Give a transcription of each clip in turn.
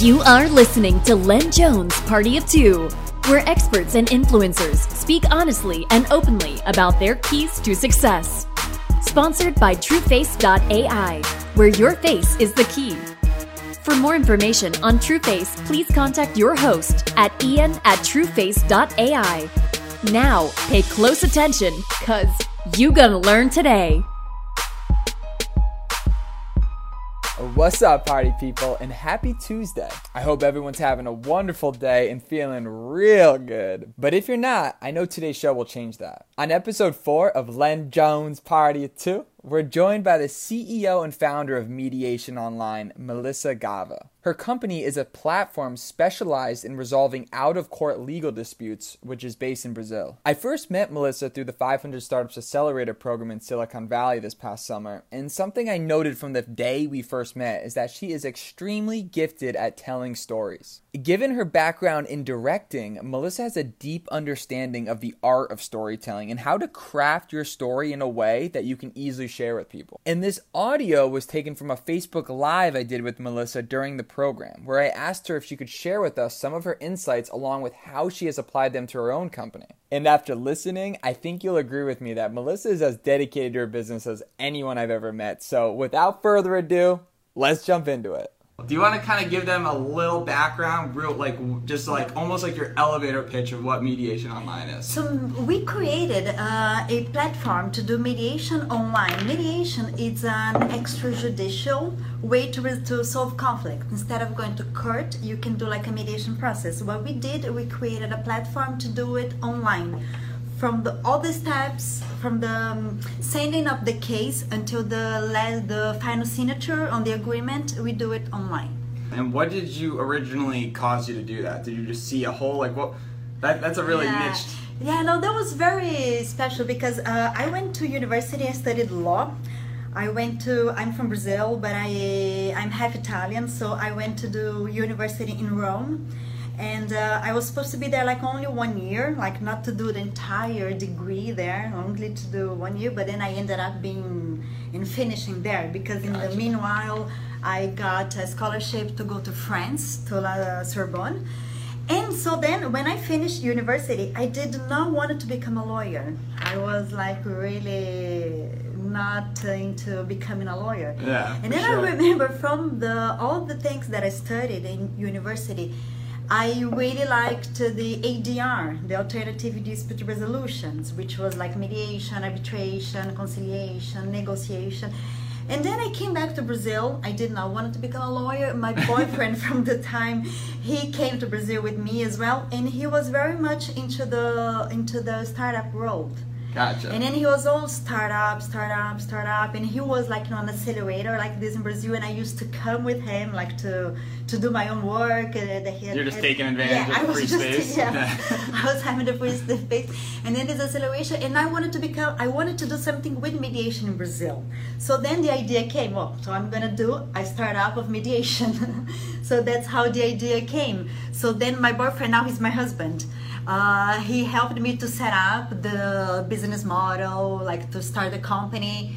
You are listening to Len Jones Party of Two, where experts and influencers speak honestly and openly about their keys to success. Sponsored by TrueFace.ai, where your face is the key. For more information on TrueFace, please contact your host at ian at trueface.ai. Now, pay close attention, cause you gonna learn today. What's up, party people, and happy Tuesday. I hope everyone's having a wonderful day and feeling real good. But if you're not, I know today's show will change that. On episode 4 of Len Jones Party 2, we're joined by the CEO and founder of Mediation Online, Melissa Gava. Her company is a platform specialized in resolving out of court legal disputes, which is based in Brazil. I first met Melissa through the 500 Startups Accelerator program in Silicon Valley this past summer, and something I noted from the day we first met is that she is extremely gifted at telling stories. Given her background in directing, Melissa has a deep understanding of the art of storytelling and how to craft your story in a way that you can easily share with people. And this audio was taken from a Facebook Live I did with Melissa during the program, where I asked her if she could share with us some of her insights along with how she has applied them to her own company. And after listening, I think you'll agree with me that Melissa is as dedicated to her business as anyone I've ever met. So without further ado, let's jump into it. Do you want to kind of give them a little background, real like just like almost like your elevator pitch of what mediation online is? So we created uh, a platform to do mediation online. Mediation is an extrajudicial way to, to solve conflict. Instead of going to court, you can do like a mediation process. What we did, we created a platform to do it online from the, all the steps from the um, sending of the case until the the final signature on the agreement we do it online. And what did you originally cause you to do that? Did you just see a whole like what that, that's a really yeah. niche. Yeah no that was very special because uh, i went to university i studied law. I went to I'm from Brazil but I I'm half Italian so I went to do university in Rome and uh, I was supposed to be there like only one year, like not to do the entire degree there, only to do one year. But then I ended up being in finishing there because in gotcha. the meanwhile I got a scholarship to go to France to La Sorbonne. And so then when I finished university, I did not want to become a lawyer. I was like really not into becoming a lawyer. Yeah. And then sure. I remember from the all the things that I studied in university, I really liked the ADR, the Alternative Dispute Resolutions, which was like mediation, arbitration, conciliation, negotiation. And then I came back to Brazil. I did not want to become a lawyer. My boyfriend from the time he came to Brazil with me as well, and he was very much into the into the startup world. Gotcha. And then he was all startup, startup, startup, and he was like you know, an accelerator like this in Brazil. And I used to come with him like to to do my own work. Uh, had, You're just taking advantage yeah, of the free just, space. Yeah. I was having the free space, and then this acceleration. And I wanted to become. I wanted to do something with mediation in Brazil. So then the idea came. Well, so I'm gonna do a startup of mediation. so that's how the idea came. So then my boyfriend now he's my husband. Uh, he helped me to set up the business model, like to start the company.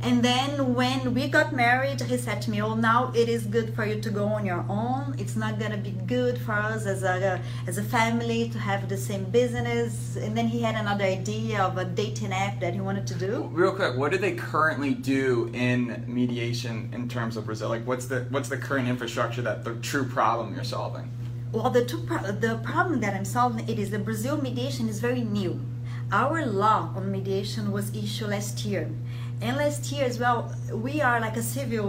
And then when we got married, he said to me, "Oh, now it is good for you to go on your own. It's not gonna be good for us as a as a family to have the same business." And then he had another idea of a dating app that he wanted to do. Real quick, what do they currently do in mediation in terms of Brazil? Like, what's the what's the current infrastructure that the true problem you're solving? Well, the, two pro- the problem that I'm solving it is the Brazil mediation is very new. Our law on mediation was issued last year, and last year as well, we are like a civil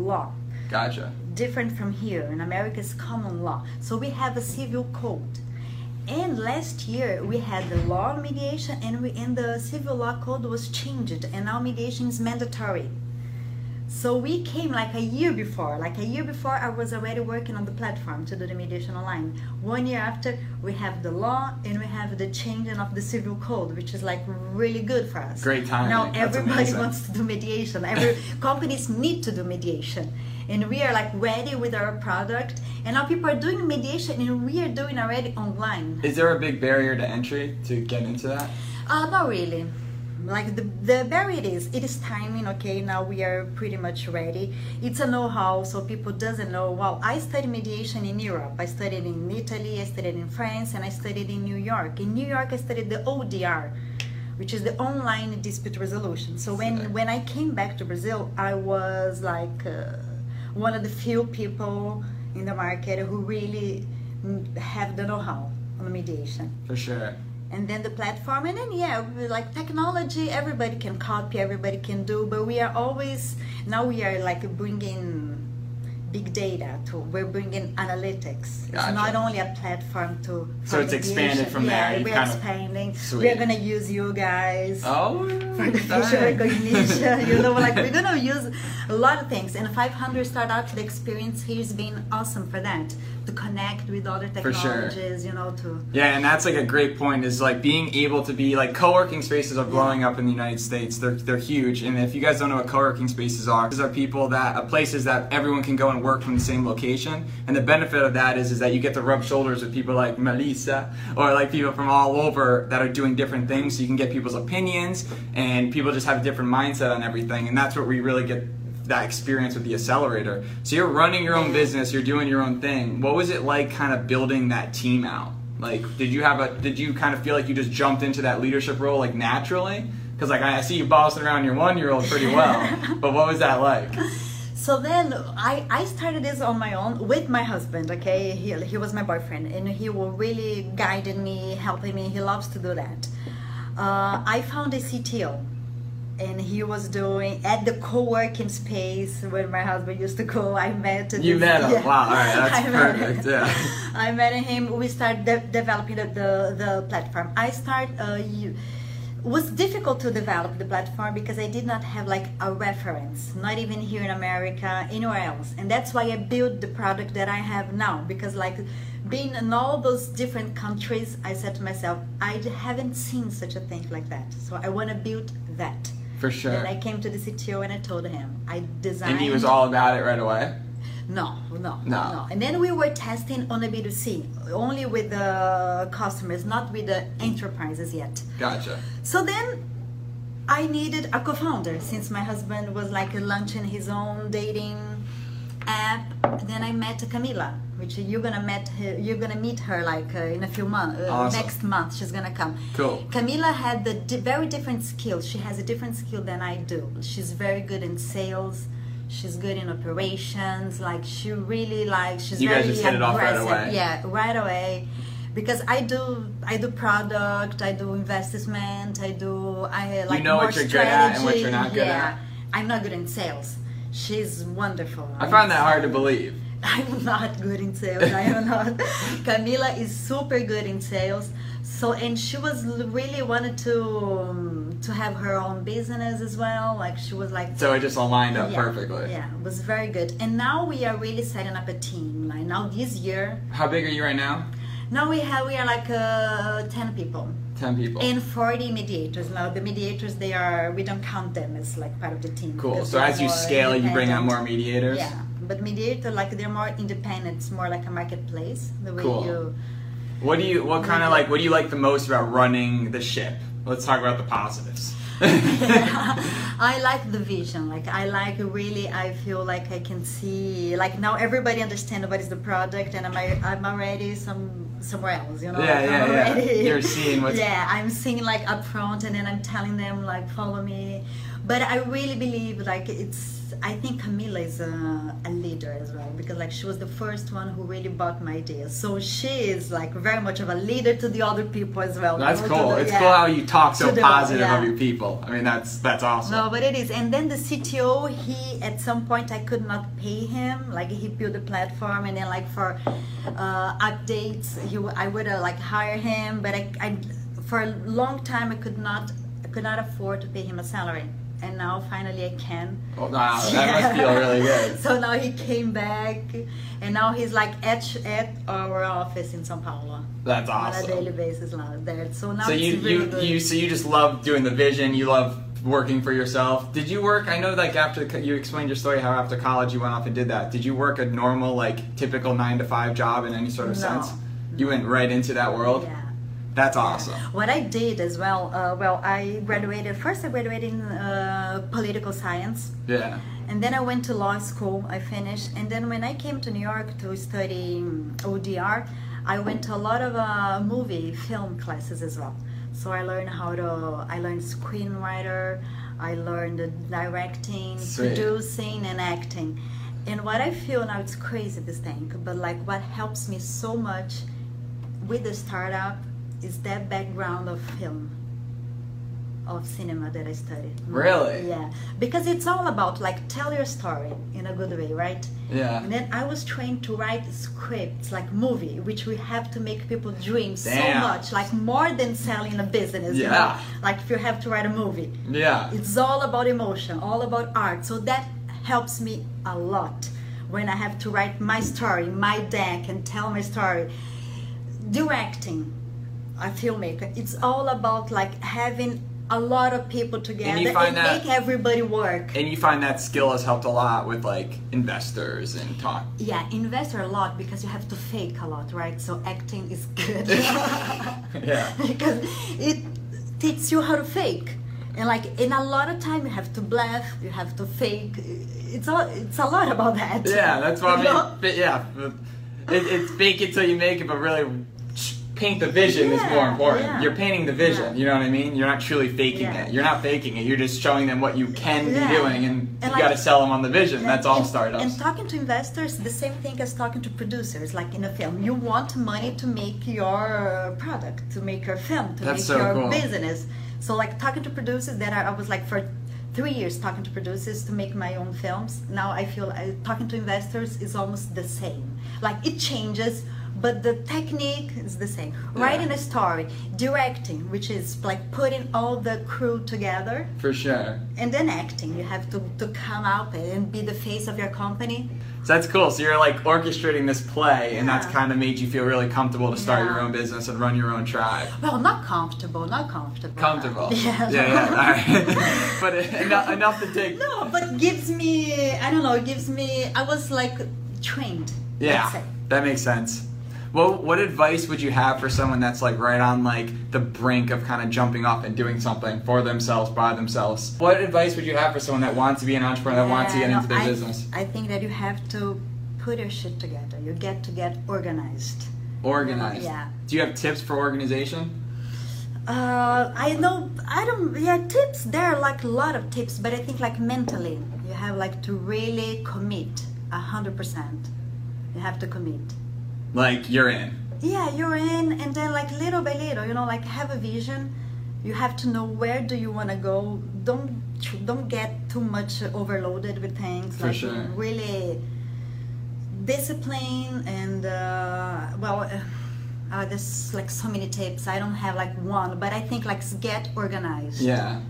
law. Gotcha. Different from here. In America, it's common law, so we have a civil code. And last year we had the law on mediation, and we and the civil law code was changed, and now mediation is mandatory. So we came like a year before. Like a year before, I was already working on the platform to do the mediation online. One year after, we have the law and we have the changing of the civil code, which is like really good for us. Great time. Now everybody wants to do mediation. Every companies need to do mediation, and we are like ready with our product. And now people are doing mediation, and we are doing already online. Is there a big barrier to entry to get into that? Uh, not really like the, the barrier is it is timing okay? Now we are pretty much ready. It's a know-how so people doesn't know well i studied mediation in europe. I studied in italy i studied in france and i studied in new york. In new york i studied the odr which is the online dispute resolution. So when when i came back to brazil i was like uh, one of the few people in the market who really mm, have the know-how on mediation. For sure. And then the platform and then yeah we- like technology everybody can copy everybody can do but we are always now we are like bringing big data to we're bringing analytics Gotcha. it's not only a platform to So it's expanded from there, yeah we're kind expanding Sweet. we're gonna use you guys Oh, for the facial recognition. You know, like we're gonna use a lot of things. And 500 startups, the experience here has been awesome for that to connect with other For sure. technologies. You know, to Yeah, and that's like a great point. Is like being able to be like co-working spaces are blowing up in the United States. They're they're huge. And if you guys don't know what co-working spaces are, these are people that are places that everyone can go and work from the same location. And the benefit of that is is that you get to rub shoulders with people like Melissa or like people from all over that are doing different things. So you can get people's opinions, and people just have a different mindset on everything. And that's what we really get that experience with the accelerator. So you're running your own business, you're doing your own thing. What was it like kind of building that team out? Like did you have a did you kind of feel like you just jumped into that leadership role like naturally? Cuz like I I see you bossing around your 1-year-old pretty well. but what was that like? So then I, I started this on my own with my husband, okay? He, he was my boyfriend and he really guided me, helping me. He loves to do that. Uh, I found a CTO and he was doing at the co-working space where my husband used to go. I met You this- met him. yeah. Wow, all right, that's I met perfect. him. Yeah. I met him. We started de- developing the, the, the platform. I start uh, you was difficult to develop the platform because I did not have like a reference, not even here in America, anywhere else. And that's why I built the product that I have now because like being in all those different countries, I said to myself, I haven't seen such a thing like that. So I want to build that. For sure. And I came to the CTO and I told him I designed And he was all about it right away. no, no, No. no, And then we were testing on a B2C, only with the customers, not with the enterprises yet. Gotcha. So then I needed a co-founder since my husband was like launching his own dating app. Then I met Camila, which you're gonna met her, you're gonna meet her like uh, in a few months. Uh, Awesome. Next month she's gonna come. Cool. Camila had the di- very different skill She has a different skill than I do. She's very good in sales. She's good in operations. Like she really like she's You very guys just hit it off right away. Yeah, right away. Because I do, I do product, I do investment, I do, I like know more what you're good at and what strategy. you're not good yeah. at. I'm not good in sales. She's wonderful. I find that hard to believe. I'm not good in sales. I am not. Camila is super good in sales. So and she was really wanted to um, to have her own business as well. Like she was like So it just aligned up yeah, perfectly. Yeah, it was very good. And now we are really setting up a team. Like now this year, How big are you right now? now we have we are like uh, ten people. 10 people. And 40 mediators. Now the mediators, they are we don't count them as like part of the team. cool. So as you scale, you bring on more mediators. Yeah, but mediator like they're more independent. It's more like a marketplace. The way Cool. you. What do you? What kind of like? What do you like the most about running the ship? Let's talk about the positives. I like the vision. Like I like really. I feel like I can see. Like now everybody understands what is the product, and I'm I'm already some somewhere else. You know. Yeah, Like, yeah, yeah. already- You're seeing what's- Yeah, I'm seeing like up front, and then I'm telling them like follow me. But I really believe like it's. I think Camila is a, a leader as well because like she was the first one who really bought my idea. So she is like very much of a leader to the other people as well. That's you know, cool. the- It's yeah. cool how you talk so the- positive yeah. of your people. I mean, that's that's awesome. No, but it is. And then the CTO, he at some point I could not pay him. Like he built a platform, and then like for uh, updates, he I would uh, like hire him, but I, I for a long time I could not I could not afford to pay him a salary. And now finally I can. Oh, wow, that must feel really good. so now he came back, and now he's like at at our office in São Paulo That's awesome. on a daily basis now there. So now So you really you good. you so you just love doing the vision. You love working for yourself. Did you work? I know like after you explained your story how after college you went off and did that. Did you work a normal like typical nine to five job in any sort of No. sense? You went right into that world. Yeah. That's awesome. What I did as well, uh, well, I graduated, first I graduated in uh, political science. Yeah. And then I went to law school, I finished. And then when I came to New York to study ODR, I went to a lot of uh, movie, film classes as well. So I learned how to, I learned screenwriter, I learned directing, Sweet. producing, and acting. And what I feel now, it's crazy this thing, but like what helps me so much with the startup is that background of film of cinema that I studied. Mm. Really? Yeah. Because it's all about like tell your story in a good way, right? Yeah. And then I was trained to write scripts like movie, which we have to make people dream so much, like more than selling a business. You Yeah. know? Like if you have to write a movie. Yeah. It's all about emotion, all about art. So that helps me a lot when I have to write my story, my deck, and tell my story. Directing, a filmmaker, it's all about like having a lot of people together and, you find that- make everybody work. And you find that skill has helped a lot with like investors and talk. Yeah, investor a lot because you have to fake a lot, right? So acting is good. Yeah. because it teaches you how to fake. And like in a lot of time you have to bluff, you have to fake. It's all it's a lot about that. Yeah, that's what I mean. But yeah, it, it's fake it till you make it, but really paint the vision is more important. yeah. You're painting the vision. Yeah. You know what I mean? You're not truly faking Yeah. it. You're not faking it. You're just showing them what you can Yeah. be doing, and, And you like- got to sell them on the vision. Yeah, That's all and, startups. And talking to investors, the same thing as talking to producers, like in a film. You want money to make your product, to make your film, to That's make so your cool. business. So like talking to producers, that I, I was like for three years talking to producers to make my own films. Now I feel I, talking to investors is almost the same. Like it changes. But the technique is the same. Writing a story, directing, which is like putting all the crew together, For sure. and then acting. You have to, to come out and be the face of your company. So that's cool. So you're like orchestrating this play, and that's kind of made you feel really comfortable to start Yeah. your own business and run your own tribe. Well, not comfortable, not comfortable. Comfortable. Yeah. Yeah, yeah. All right. but enough, enough to take. No, but gives me, I don't know, it gives me, I was like trained. Yeah, that makes sense. Well, what advice would you have for someone that's like right on like the brink of kind of jumping up and doing something for themselves by themselves? What advice would you have for someone that wants to be an entrepreneur that wants to get Yeah, into their I, business? I think that you have to put your shit together. You get to get organized. Organized. Yeah. Do you have tips for organization? Uh, I know, I don't, yeah, tips, there are like a lot of tips, but I think like mentally, you have like to really commit a hundred percent. You have to commit. Like you're in. yeah you're in and then like little by little you know like have a vision you have to know where do you want to go don't don't get too much overloaded with things For like sure. really discipline and uh, well uh, uh, there's like so many tips i don't have like one but i think like get organized Yeah.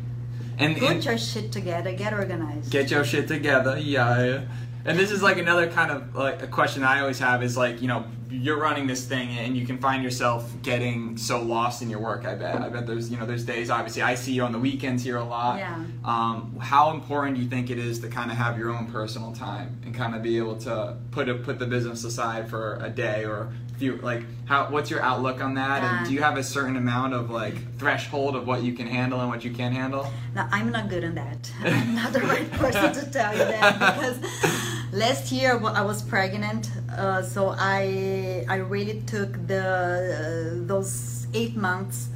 And, put and your shit together get organized get your shit together. Yeah. And this is like another kind of like a question I always have is like, you know, you're running this thing and you can find yourself getting so lost in your work, I bet. I bet there's, you know, there's days obviously I see you on the weekends here a lot. Yeah. Um, how important do you think it is to kind of have your own personal time and kind of be able to put a, put the business aside for a day or a few like how what's your outlook on that and do you have a certain amount of like threshold of what you can handle and what you can't handle? Now, I'm not good on that. I'm not the right person to tell you that because last year I was pregnant, uh, so I I really took the uh, those eight months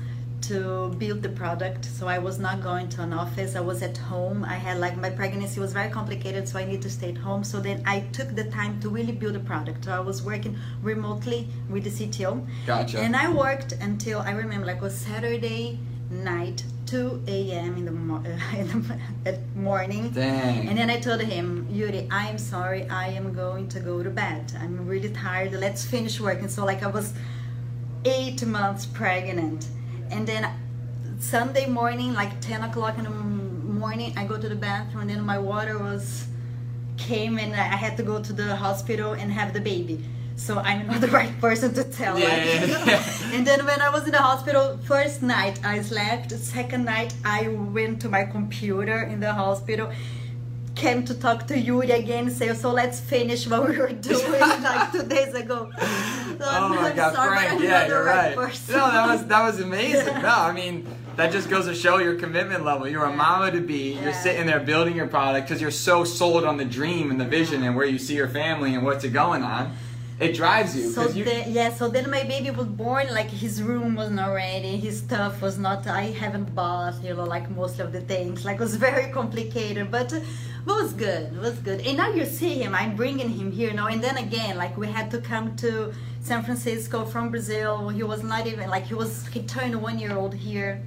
to build the product. So I was not going to an office. I was at home. I had like my pregnancy was very complicated, so I need to stay at home. So then I took the time to really build a product. So I was working remotely with the CTO. Gotcha. And I worked until I remember like it was Saturday night, 2 a.m. in the, mo- in the at morning. Dang. And then I told him, Yuri, I'm sorry, I am going to go to bed. I'm really tired. Let's finish working. So like I was eight months pregnant, and then Sunday morning, like 10 o'clock in the morning, I go to the bathroom, and then my water was came, and I had to go to the hospital and have the baby. So I'm not the right person to tell. Yeah, yeah, yeah. And then when I was in the hospital, first night I slept. Second night I went to my computer in the hospital. came to talk to Yuri again. Say, so let's finish what we were doing like two days ago. So Oh my I'm God, sorry, Frank! Yeah, you're right. person. No, that was that was amazing. No, I mean that just goes to show your commitment level. You're a mama to be. You're sitting there building your product because you're so sold on the dream and the vision and where you see your family and what's it going on. It drives you So you. then, yeah, so then my baby was born. Like his room was not ready, his stuff was not. I haven't bought, you know, like most of the things. Like it was very complicated, but it was good. It was good. And now you see him. I'm bringing him here now. And then again, like we had to come to San Francisco from Brazil. He was not even like he was. He turned one year old here.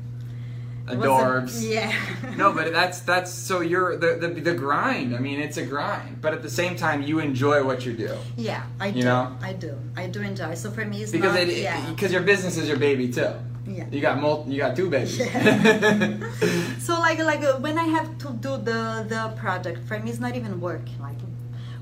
It a- Adorbs. yeah. No, but that's that's so you're the, the the grind. I mean, it's a grind, but at the same time, you enjoy what you do Yeah, I You do. know? I do. I do enjoy. So for me, it's because not. it yeah. because your business is your baby too. Yeah. You got mul- you got two babies. So like like uh, when I have to do the the project for me it's not even work like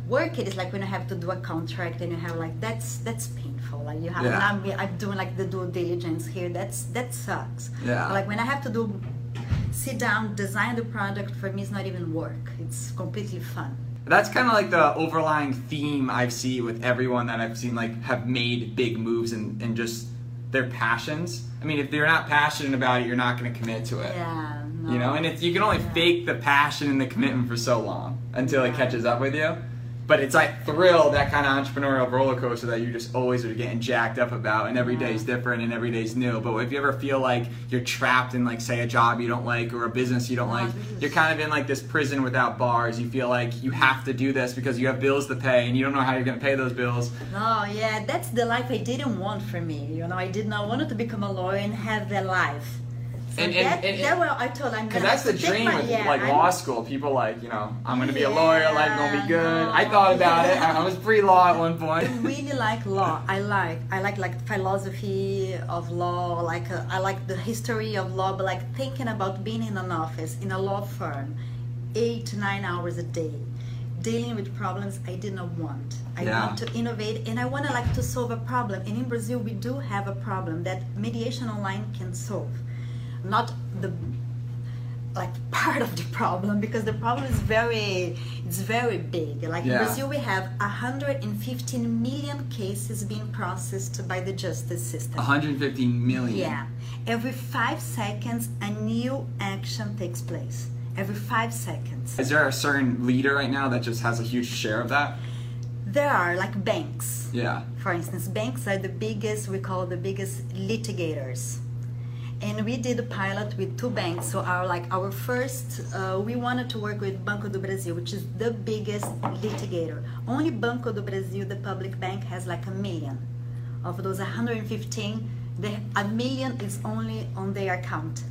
work it is like when I have to do a contract and you have like that's that's painful like you have Yeah. I'm, I'm doing like the due diligence here that's that sucks Yeah. like when I have to do sit down design the product for me it's not even work it's completely fun That's kind of like the overlying theme I see with everyone that I've seen like have made big moves and, and just their passions. I mean, if you're not passionate about it, you're not going to commit to it. yeah no. You know, and it's you can only Yeah. fake the passion and the commitment for so long until it catches up with you. But it's like thrill, that kind of entrepreneurial roller coaster that you just always are getting jacked up about, and every day is different and every day's new. But if you ever feel like you're trapped in like say a job you don't like or a business you don't like, you're kind of in like this prison without bars. You feel like you have to do this because you have bills to pay and you don't know how you're gonna pay those bills. oh yeah, that's the life I didn't want for me. You know, I did not want to become a lawyer and have that life. And- and- that, and- that well, I told I'm Because that's the have to take dream my- with yeah, like I'm- law school. People like, you know, I'm gonna be a lawyer, life gonna be good. I thought about it. I was pre-law at one point. I really like law. I like I like like philosophy of law. Like uh, I like the history of law. But like thinking about being in an office in a law firm, eight to nine hours a day, dealing with problems I did not want. I Yeah. want to innovate and I want to like to solve a problem. And in Brazil, we do have a problem that mediation online can solve. Not the like part of the problem because the problem is very it's very big. Like in brazil we have 115 million cases being processed by the justice system. 115 million. Yeah. Every five seconds a new action takes place. Every five seconds. Is there a certain leader right now that just has a huge share of that? there are like banks. Yeah. for instance banks are the biggest we call the biggest litigators and we did a pilot with two banks. So our like our first uh, we wanted to work with banco do brasil which is the biggest litigator. Only banco do brasil the public bank has like a million. Of those 115 the, a million is only on their account.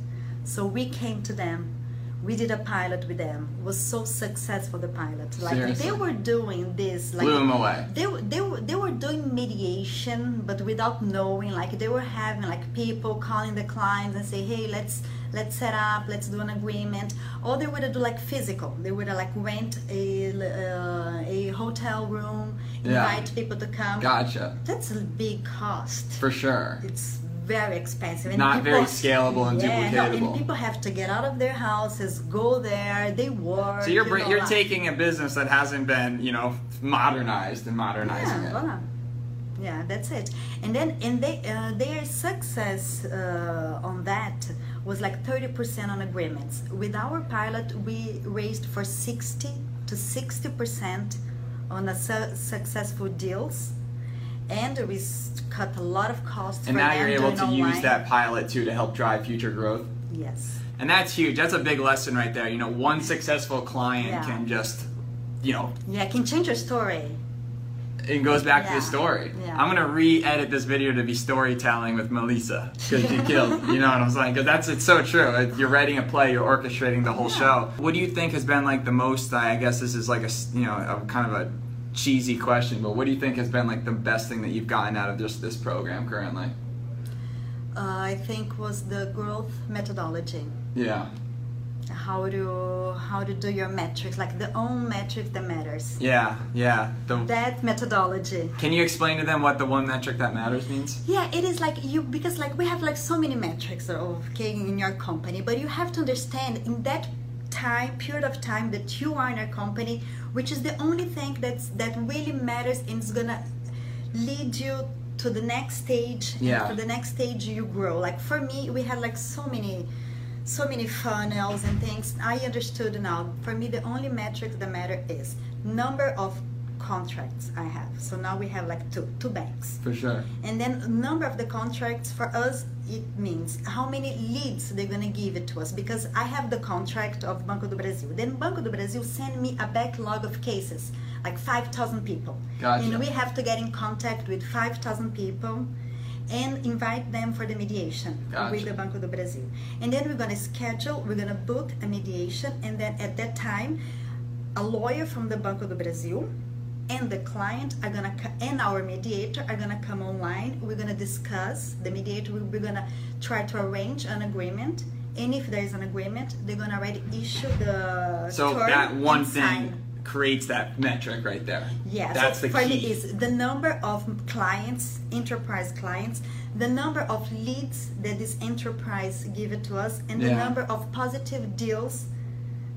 So we came to them we did a pilot with them it was so successful the pilot like Seriously? they were doing this like Blew him away. they, were- they, they were doing mediation but without knowing like they were having like people calling the clients and say hey let's let's set up let's do an agreement or they would do like physical they would like rent a, uh, a hotel room Yeah. invite people to come Gotcha. that's a big cost For sure. it's very expensive And Not very scalable and yeah, no, duplicatable. and people have to get out of their houses go there they work So you're you know, you're like- taking a business that hasn't been, you know, modernized and modernizing yeah, it. voila. yeah that's it and then and they uh, their success uh, on that was like 30% on agreements with our pilot we raised for 60 to 60% on a su- successful deals and we cut a lot of costs And now you're able to doing use that pilot too to help drive future growth. yes And that's huge. That's a big lesson right there. You know, one successful client Yeah. can just, you know, yeah can change your story it goes back to the story. Yeah. I'm gonna re-edit this video to be storytelling with Melissa because she killed. You know what I'm saying? Because that's it's so true. You're writing a play. You're orchestrating the whole show. What do you think has been like the most? I guess this is like a you know a kind of a cheesy question, but what do you think has been like the best thing that you've gotten out of this this program currently? uh, i think was the growth methodology Yeah. how to how to do your metrics like the one metric that matters Yeah. Yeah. The, that methodology can you explain to them what the one metric that matters means? yeah it is like you because like we have like so many metrics of okay in your company but you have to understand in that time period of time that you are in a company which is the only thing that's that really matters and is gonna lead you to the next stage Yeah. and for the next stage you grow like for me we had like so many so many funnels and things i understood now for me the only metric that matter is number of contracts i have so now we have like two two banks For sure. and then number of the contracts for us it means how many leads they're gonna give it to us because I have the contract of Banco do Brasil. Then Banco do Brasil send me a backlog of cases, like five thousand people. Gotcha. And we have to get in contact with five thousand people and invite them for the mediation Gotcha. with the Banco do Brasil. And then we're gonna schedule, we're gonna book a mediation and then at that time a lawyer from the Banco do Brasil and the client are gonna and our mediator are gonna come online we're gonna discuss the mediator we- we're gonna try to arrange an agreement and if there is an agreement they're gonna already issue the So that one thing sign. creates that metric right there. Yeah, That's the for me key. is the number of clients, enterprise clients, the number of leads that this enterprise give it to us, and the number of positive deals,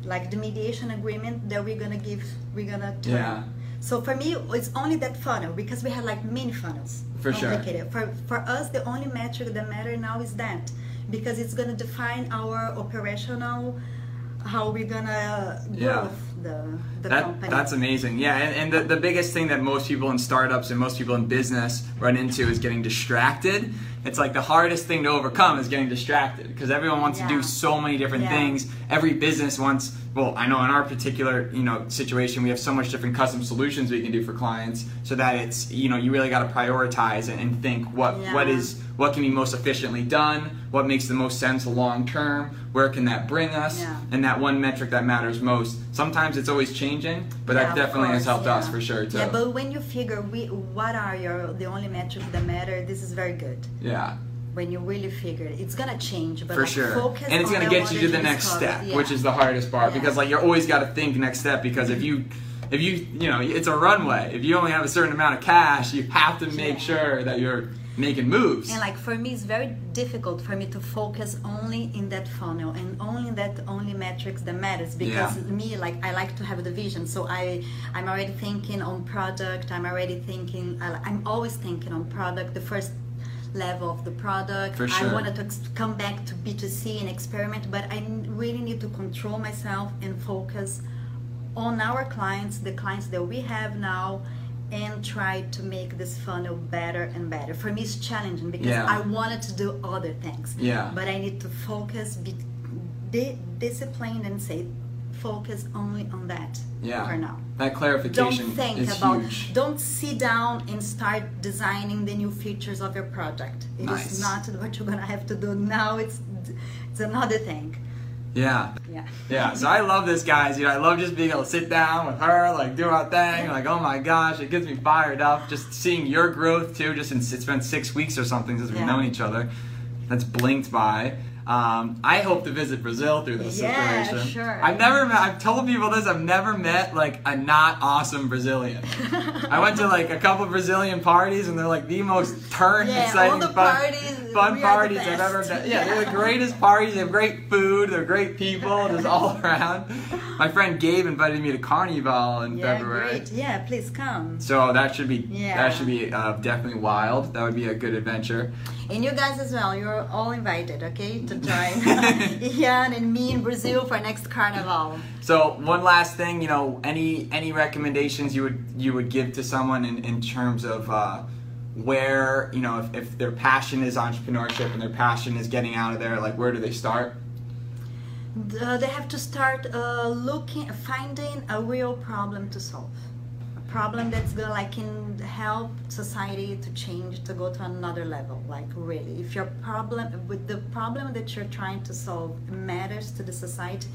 like the mediation agreement that we're gonna give, we're gonna turn. Yeah. So for me, it's only that funnel because we have like many funnels. For sure. For for us, the only metric that matter now is that because it's gonna define our operational, how we're gonna Yeah. grow the the That, company. that's amazing. Yeah, and, and the, the biggest thing that most people in startups and most people in business run into is getting distracted. It's like the hardest thing to overcome is getting distracted because everyone wants to do so many different Yeah. things. Every business wants, well, I know in our particular, you know, situation, we have so much different custom solutions we can do for clients so that it's, you know, you really got to prioritize and, and think what, what Yeah. is, what can be most efficiently done, what makes the most sense long term, where can that bring us, Yeah. and that one metric that matters most. Sometimes it's always changing, but Yeah, that of definitely has course, helped us for sure too. Yeah, but when you figure we, what are your the only metrics that matter, this is very good. Yeah, When you really figure it, it's gonna change, but for like sure. focus And it's on gonna get you to the next discovered. step, Yeah. which is the hardest part Yeah. because like you're always got to think next step because if you if you you know it's a runway. If you only have a certain amount of cash, you have to make Yeah. sure that you're making moves. And like for me, it's very difficult for me to focus only in that funnel and only in that only metrics that matters because Yeah. me like I like to have the vision. So I I'm already thinking on product. I'm already thinking. I'm always thinking on product. The first level of the product. For sure. I wanted to ex- come back to B2C and experiment, but I really need to control myself and focus on our clients, the clients that we have now, and try to make this funnel better and better. For me, it's challenging because Yeah. I wanted to do other things. Yeah. But I need to focus, be di- disciplined, and say, focus only on that Yeah. for now. that clarification Don't think is about. huge. Don't sit down and start designing the new features of your project. It is Nice. not what you're gonna have to do now. It's it's another thing. Yeah. Yeah. Yeah, so I love this, guys. You know, I love just being able to sit down with her, like do our thing. Like, oh my gosh, it gets me fired up. Just seeing your growth too. Just in, it's been six weeks or something since we've Yeah. known each other. That's blinked by. Um, I hope to visit Brazil through this Yeah, situation. sure. I've never met. I've told people this. I've never met like a not awesome Brazilian. I went to like a couple Brazilian parties, and they're like the most turned, Yeah, exciting, the fun, parties, fun we are the parties I've ever been. Yeah, they're the greatest parties. They have great food. They're great people. Just all around. My friend Gabe invited me to Carnival in Yeah, February. great. Yeah, please come. So that should be Yeah. that should be uh, definitely wild. That would be a good adventure. And you guys as well, you're all invited, okay, to join Ian and me in Brazil for next carnival. So one last thing, you know, any any recommendations you would you would give to someone in, in terms of uh, where you know if, if their passion is entrepreneurship and their passion is getting out of there, like where do they start? Uh, they have to start uh, looking, finding a real problem to solve. Problem that's gonna like can help society to change, to go to another level. Like really, if your problem with the problem that you're trying to solve matters to the society,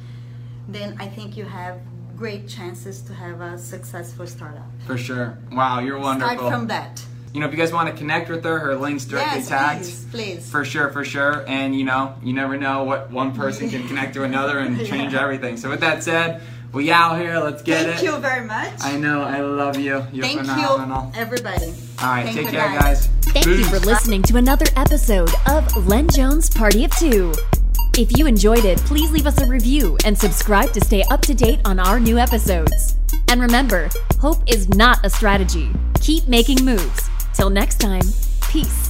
then I think you have great chances to have a successful startup. For sure. Wow, you're wonderful. Start from that. You know, if you guys want to connect with her, her link's directly yes, tagged. please, please. For sure, for sure. And you know, you never know what one person can connect to another and change Yeah. everything. So with that said, we out here. Let's get Thank it. Thank you very much. I know. I love you. You're Thank phenomenal. you, everybody. All right, Thank take care, guys. Thank you for listening to another episode of Len Jones Party of Two. If you enjoyed it, please leave us a review and subscribe to stay up to date on our new episodes. And remember, hope is not a strategy. Keep making moves. Till next time, peace.